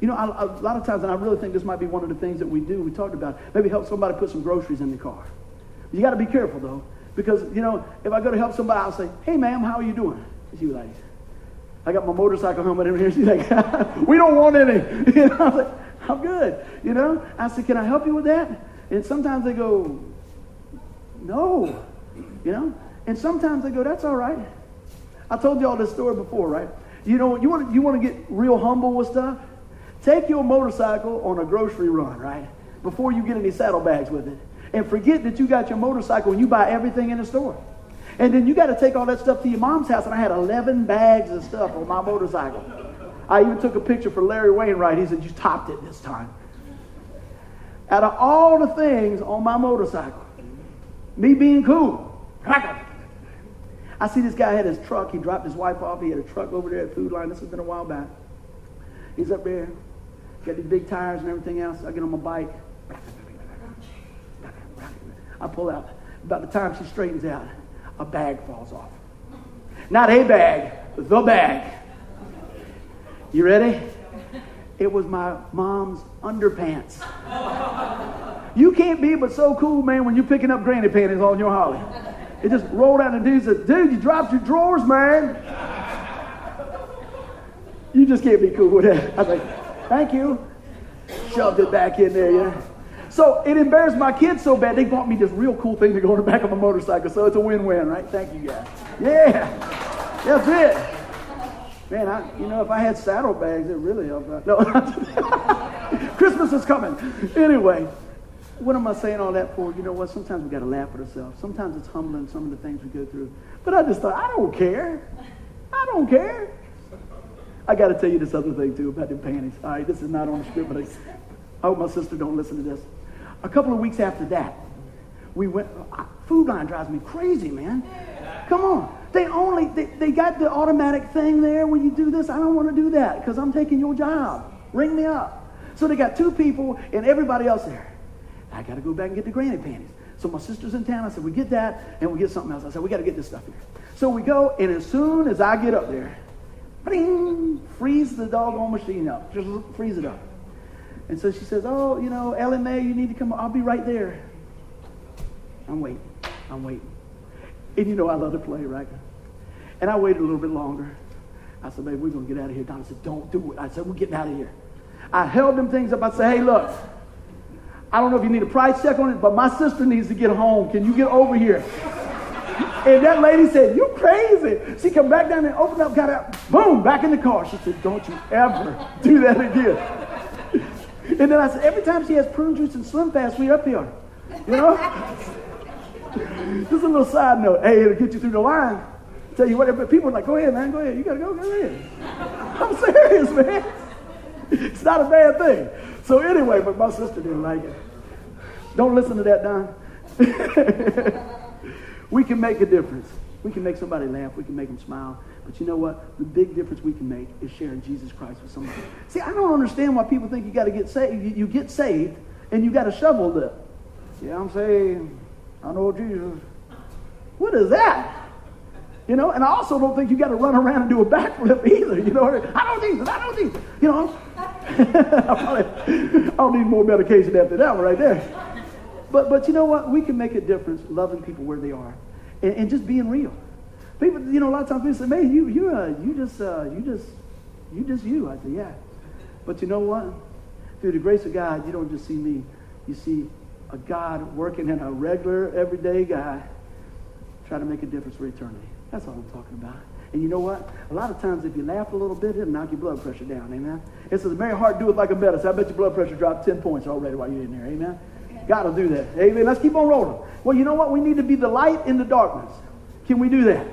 You know, I, a lot of times, and I really think this might be one of the things that we do, we talked about, maybe help somebody put some groceries in the car. You got to be careful, though, because, you know, if I go to help somebody, I'll say, hey, ma'am, how are you doing? And she was like, I got my motorcycle helmet in here. She's like, we don't want any. You know, I was like, I'm good. You know, I said, can I help you with that? And sometimes they go, no. You know, and sometimes they go, that's all right. I told you all this story before, right? You know, you want, you want to get real humble with stuff? Take your motorcycle on a grocery run, right? Before you get any saddlebags with it. And forget that you got your motorcycle and you buy everything in the store. And then you got to take all that stuff to your mom's house. And I had 11 bags of stuff on my motorcycle. I even took a picture for Larry Wainwright. He said, You topped it this time. Out of all the things on my motorcycle, me being cool, I see this guy had his truck. He dropped his wife off. He had a truck over there at Food Lion. This has been a while back. He's up there, got these big tires and everything else. I get on my bike. I pull out. About the time she straightens out, a bag falls off. Not a bag, the bag. You ready? It was my mom's underpants. You can't be but so cool, man, when you're picking up granny panties on your Harley. It just rolled out and dude said, dude, you dropped your drawers, man. You just can't be cool with that. I was like, thank you. Shoved it back in there, yeah. So it embarrassed my kids so bad, they bought me this real cool thing to go on the back of my motorcycle. So it's a win-win, right? Thank you, guys. Yeah. That's it. Man, I, you know, if I had saddlebags, it really helped. No, Christmas is coming. Anyway, what am I saying all that for? You know what? Sometimes we got to laugh at ourselves. Sometimes it's humbling, some of the things we go through. But I just thought, I don't care. I don't care. I got to tell you this other thing, too, about the panties. All right, this is not on the script, but I, I hope my sister don't listen to this. A couple of weeks after that, we went, uh, Food Lion drives me crazy, man. Come on. They only, they, they got the automatic thing there when you do this. I don't want to do that because I'm taking your job. Ring me up. So they got two people and everybody else there. I got to go back and get the granny panties. So my sister's in town. I said, we get that and we get something else. I said, we got to get this stuff here. So we go, and as soon as I get up there, bing, freeze the doggone machine up. Just freeze it up. And so she says, oh, you know, May, you need to come. I'll be right there. I'm waiting. I'm waiting. And you know I love to play, right? And I waited a little bit longer. I said, babe, we're going to get out of here. Donna said, don't do it. I said, we're getting out of here. I held them things up. I said, hey, look, I don't know if you need a price check on it, but my sister needs to get home. Can you get over here? And that lady said, you crazy. She come back down and opened up, got out, boom, back in the car. She said, don't you ever do that again. And then I said, every time she has prune juice and Slim Fast, we up here. You know? Just a little side note. Hey, it'll get you through the line. Tell you what, people are like, go ahead, man, go ahead. You gotta go, go ahead. I'm serious, man. It's not a bad thing. So anyway, but my sister didn't like it. Don't listen to that, Don. we can make a difference. We can make somebody laugh. We can make them smile. But you know what? The big difference we can make is sharing Jesus Christ with somebody. See, I don't understand why people think you got to get saved. You, you, get saved and you got a shovel lip. Yeah, I'm saying, I know Jesus. What is that? You know, and I also don't think you got to run around and do a backflip either. You know, what I don't it. I don't need. You know, I, probably, I don't need more medication after that one right there. But, but you know what? We can make a difference loving people where they are and, and just being real. People, you know, a lot of times people say, "Man, you, you, uh, you just, uh, you just, you just you." I say, "Yeah," but you know what? Through the grace of God, you don't just see me. You see a God working in a regular, everyday guy, trying to make a difference for eternity. That's all I'm talking about. And you know what? A lot of times, if you laugh a little bit, it'll knock your blood pressure down. Amen. It says, "The merry heart doeth like a medicine." I bet your blood pressure dropped ten points already while you're in there. Amen. God to do that. Amen. Let's keep on rolling. Well, you know what? We need to be the light in the darkness. Can we do that?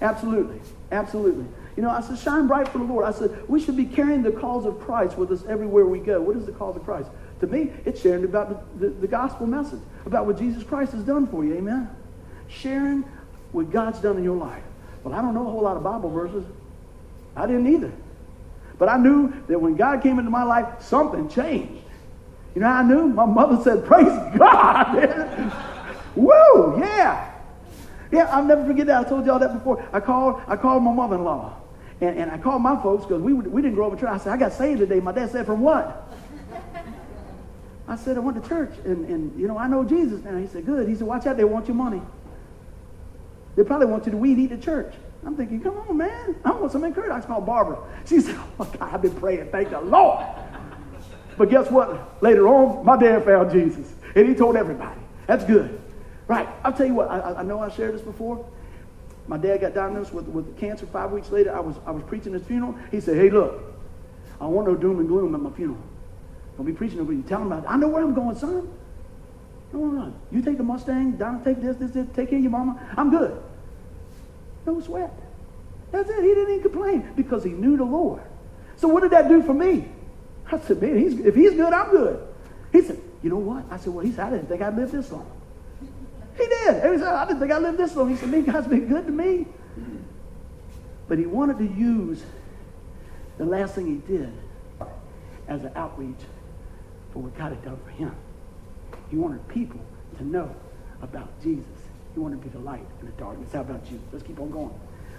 Absolutely. Absolutely. You know, I said, shine bright for the Lord. I said, we should be carrying the cause of Christ with us everywhere we go. What is the cause of Christ? To me, it's sharing about the, the, the gospel message, about what Jesus Christ has done for you. Amen. Sharing what God's done in your life. Well, I don't know a whole lot of Bible verses. I didn't either. But I knew that when God came into my life, something changed. You know how I knew? My mother said, Praise God. Woo, yeah. Yeah, I'll never forget that. I told y'all that before. I called, I called my mother-in-law. And, and I called my folks because we, we didn't grow up in church. I said, I got saved today. My dad said, from what? I said, I went to church. And, and, you know, I know Jesus now. He said, good. He said, watch out. They want your money. They probably want you to weed eat the church. I'm thinking, come on, man. I want some encouragement. I called Barbara. She said, oh, my God, I've been praying. Thank the Lord. But guess what? Later on, my dad found Jesus. And he told everybody. That's good. Right. I'll tell you what, I, I know I shared this before. My dad got diagnosed with, with cancer five weeks later. I was, I was preaching his funeral. He said, Hey, look, I want no doom and gloom at my funeral. Don't be preaching over you. Tell him about it. I know where I'm going, son. No, no, You take the Mustang, Donna take this, this, this, take care of your mama. I'm good. No sweat. That's it. He didn't even complain because he knew the Lord. So what did that do for me? I said, man, he's, if he's good, I'm good. He said, you know what? I said, well, he said, I didn't think I'd live this long. He did. He said, I didn't think I'd live this long. He said, man, God's been good to me. But he wanted to use the last thing he did as an outreach for what God had done for him. He wanted people to know about Jesus. He wanted to be the light in the darkness. How about you? Let's keep on going.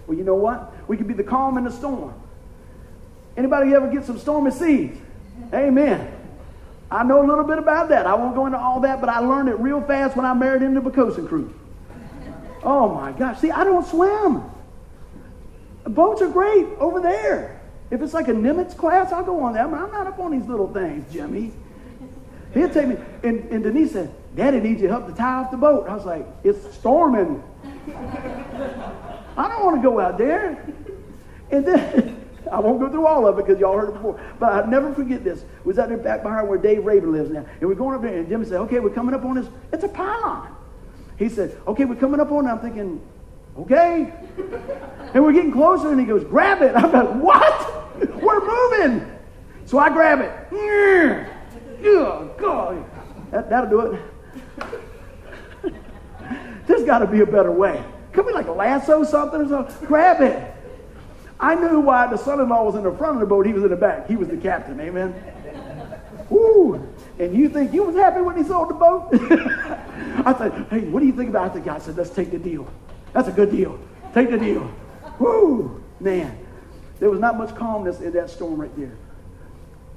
Well, you know what? We can be the calm in the storm. Anybody ever get some stormy seas? Amen. I know a little bit about that. I won't go into all that, but I learned it real fast when I married into the Bacosin crew. Oh my gosh. See, I don't swim. Boats are great over there. If it's like a Nimitz class, I'll go on that. But I'm not up on these little things, Jimmy. He'll take me. And, and Denise said, Daddy needs your help to tie off the boat. I was like, it's storming. I don't want to go out there. And then I won't go through all of it because y'all heard it before. But I'll never forget this. We was out there back behind where Dave Raven lives now. And we're going up there, and Jimmy said, okay, we're coming up on this. It's a pylon. He said, okay, we're coming up on it. I'm thinking, okay. and we're getting closer, and he goes, grab it. I'm like, what? We're moving. So I grab it. Oh, God. That, that'll do it. There's got to be a better way. Could we like lasso something or something? Grab it. I knew why the son-in-law was in the front of the boat. He was in the back. He was the captain. Amen. Woo! And you think you was happy when he sold the boat? I said, hey, what do you think about it? The guy said, let's take the deal. That's a good deal. Take the deal. Woo! Man, there was not much calmness in that storm right there.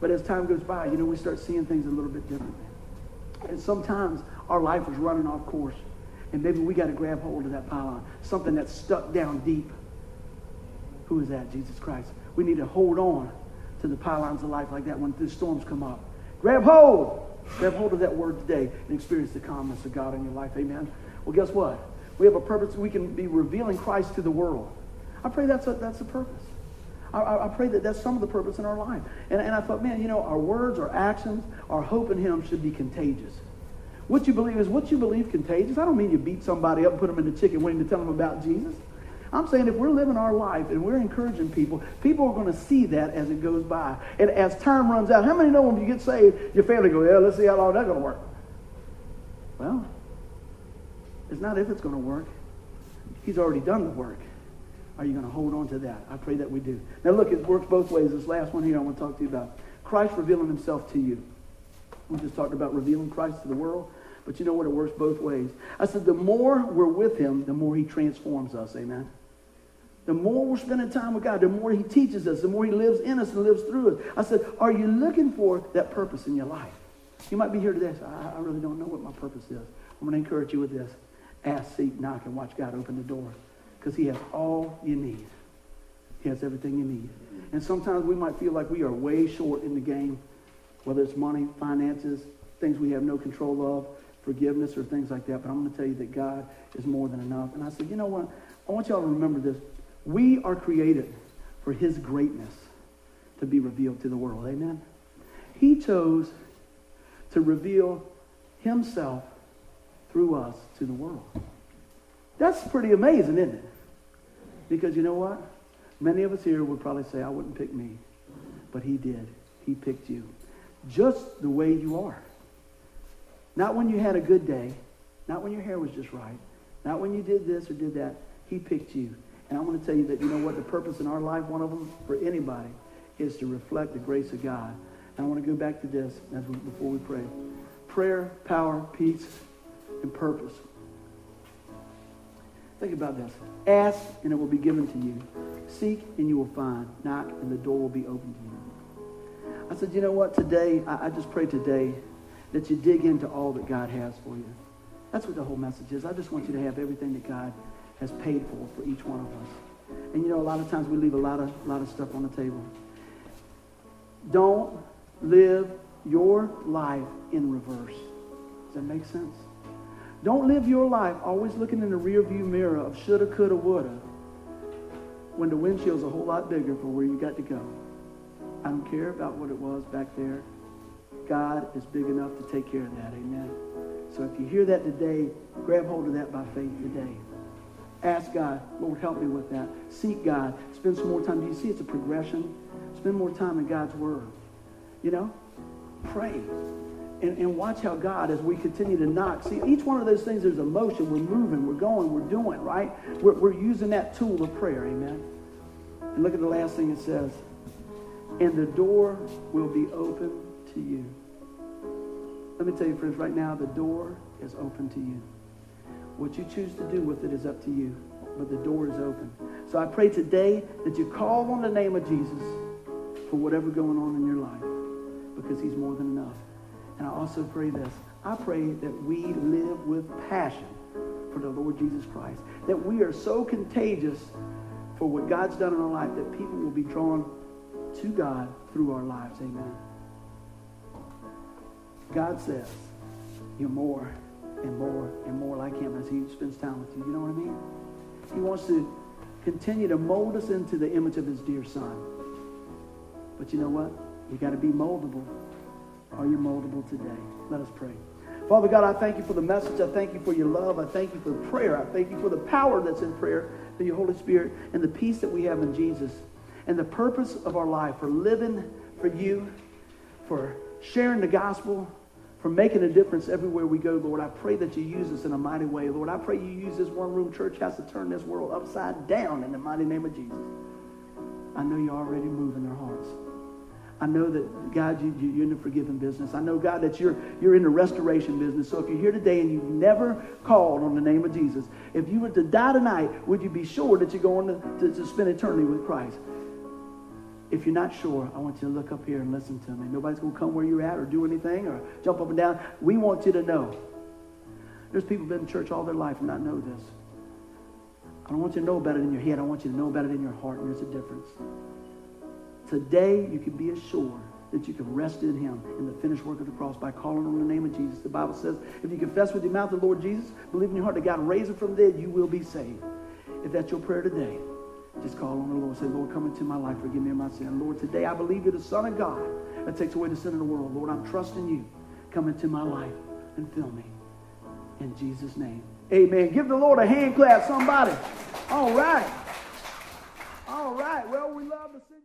But as time goes by, you know, we start seeing things a little bit differently. And sometimes our life is running off course. And maybe we got to grab hold of that pylon, something that's stuck down deep. Who is that? Jesus Christ. We need to hold on to the pylons of life like that when the storms come up. Grab hold. Grab hold of that word today and experience the calmness of God in your life. Amen. Well, guess what? We have a purpose. We can be revealing Christ to the world. I pray that's a, that's the purpose. I, I, pray that that's some of the purpose in our life. And, and I thought, man, you know, our words, our actions, our hope in him should be contagious. What you believe is what you believe contagious. I don't mean you beat somebody up and put them in the chicken wing to tell them about Jesus. I'm saying if we're living our life and we're encouraging people, people are going to see that as it goes by. And as time runs out, how many know when you get saved, your family goes, yeah, let's see how long that's going to work. Well, it's not if it's going to work. He's already done the work. Are you going to hold on to that? I pray that we do. Now, look, it works both ways. This last one here I want to talk to you about. Christ revealing himself to you. We just talked about revealing Christ to the world. But you know what? It works both ways. I said, the more we're with him, the more he transforms us. Amen. The more we're spending time with God, the more he teaches us, the more he lives in us and lives through us. I said, are you looking for that purpose in your life? You might be here today. I, I really don't know what my purpose is. I'm going to encourage you with this. Ask, seek, knock, and watch God open the door. Because he has all you need. He has everything you need. And sometimes we might feel like we are way short in the game, whether it's money, finances, things we have no control of, forgiveness, or things like that. But I'm going to tell you that God is more than enough. And I said, you know what? I want y'all to remember this. We are created for his greatness to be revealed to the world. Amen? He chose to reveal himself through us to the world. That's pretty amazing, isn't it? Because you know what? Many of us here would probably say, I wouldn't pick me. But he did. He picked you. Just the way you are. Not when you had a good day. Not when your hair was just right. Not when you did this or did that. He picked you. And I want to tell you that, you know what? The purpose in our life, one of them for anybody, is to reflect the grace of God. And I want to go back to this as we, before we pray. Prayer, power, peace, and purpose. Think about this. Ask, and it will be given to you. Seek, and you will find. Knock, and the door will be opened to you. I said, you know what? Today, I, I just pray today that you dig into all that God has for you. That's what the whole message is. I just want you to have everything that God has paid for for each one of us. And you know, a lot of times we leave a lot of, lot of stuff on the table. Don't live your life in reverse. Does that make sense? Don't live your life always looking in the rearview mirror of shoulda, coulda, woulda when the windshield's a whole lot bigger for where you got to go. I don't care about what it was back there. God is big enough to take care of that. Amen. So if you hear that today, grab hold of that by faith today. Ask God, Lord, help me with that. Seek God. Spend some more time. Do you see it's a progression? Spend more time in God's Word. You know? Pray. And, and watch how God, as we continue to knock, see, each one of those things, there's a motion. We're moving, we're going, we're doing, right? We're, we're using that tool of prayer, amen? And look at the last thing it says. And the door will be open to you. Let me tell you, friends, right now, the door is open to you. What you choose to do with it is up to you, but the door is open. So I pray today that you call on the name of Jesus for whatever going on in your life because he's more than enough. And I also pray this. I pray that we live with passion for the Lord Jesus Christ. That we are so contagious for what God's done in our life that people will be drawn to God through our lives. Amen. God says, you're more and more and more like him as he spends time with you. You know what I mean? He wants to continue to mold us into the image of his dear son. But you know what? You got to be moldable. Are you moldable today? Let us pray. Father God, I thank you for the message. I thank you for your love. I thank you for the prayer. I thank you for the power that's in prayer, for your Holy Spirit, and the peace that we have in Jesus, and the purpose of our life for living for you, for sharing the gospel, for making a difference everywhere we go, Lord. I pray that you use us in a mighty way, Lord. I pray you use this one room church house to turn this world upside down in the mighty name of Jesus. I know you're already moving their hearts. I know that, God, you, you're in the forgiving business. I know, God, that you're, you're in the restoration business. So if you're here today and you've never called on the name of Jesus, if you were to die tonight, would you be sure that you're going to, to, to spend eternity with Christ? If you're not sure, I want you to look up here and listen to me. Nobody's going to come where you're at or do anything or jump up and down. We want you to know. There's people been in church all their life and not know this. I don't want you to know about it in your head. I want you to know about it in your heart, and there's a difference. Today, you can be assured that you can rest in him in the finished work of the cross by calling on the name of Jesus. The Bible says, if you confess with your mouth the Lord Jesus, believe in your heart that God raised him from the dead, you will be saved. If that's your prayer today, Just call on the Lord. Say, Lord, come into my life. Forgive me of my sin. Lord, today I believe you're the Son of God that takes away the sin of the world. Lord, I'm trusting you. Come into my life and fill me. In Jesus' name. Amen. Give the Lord a hand clap, somebody. All right. All right. Well, we love to see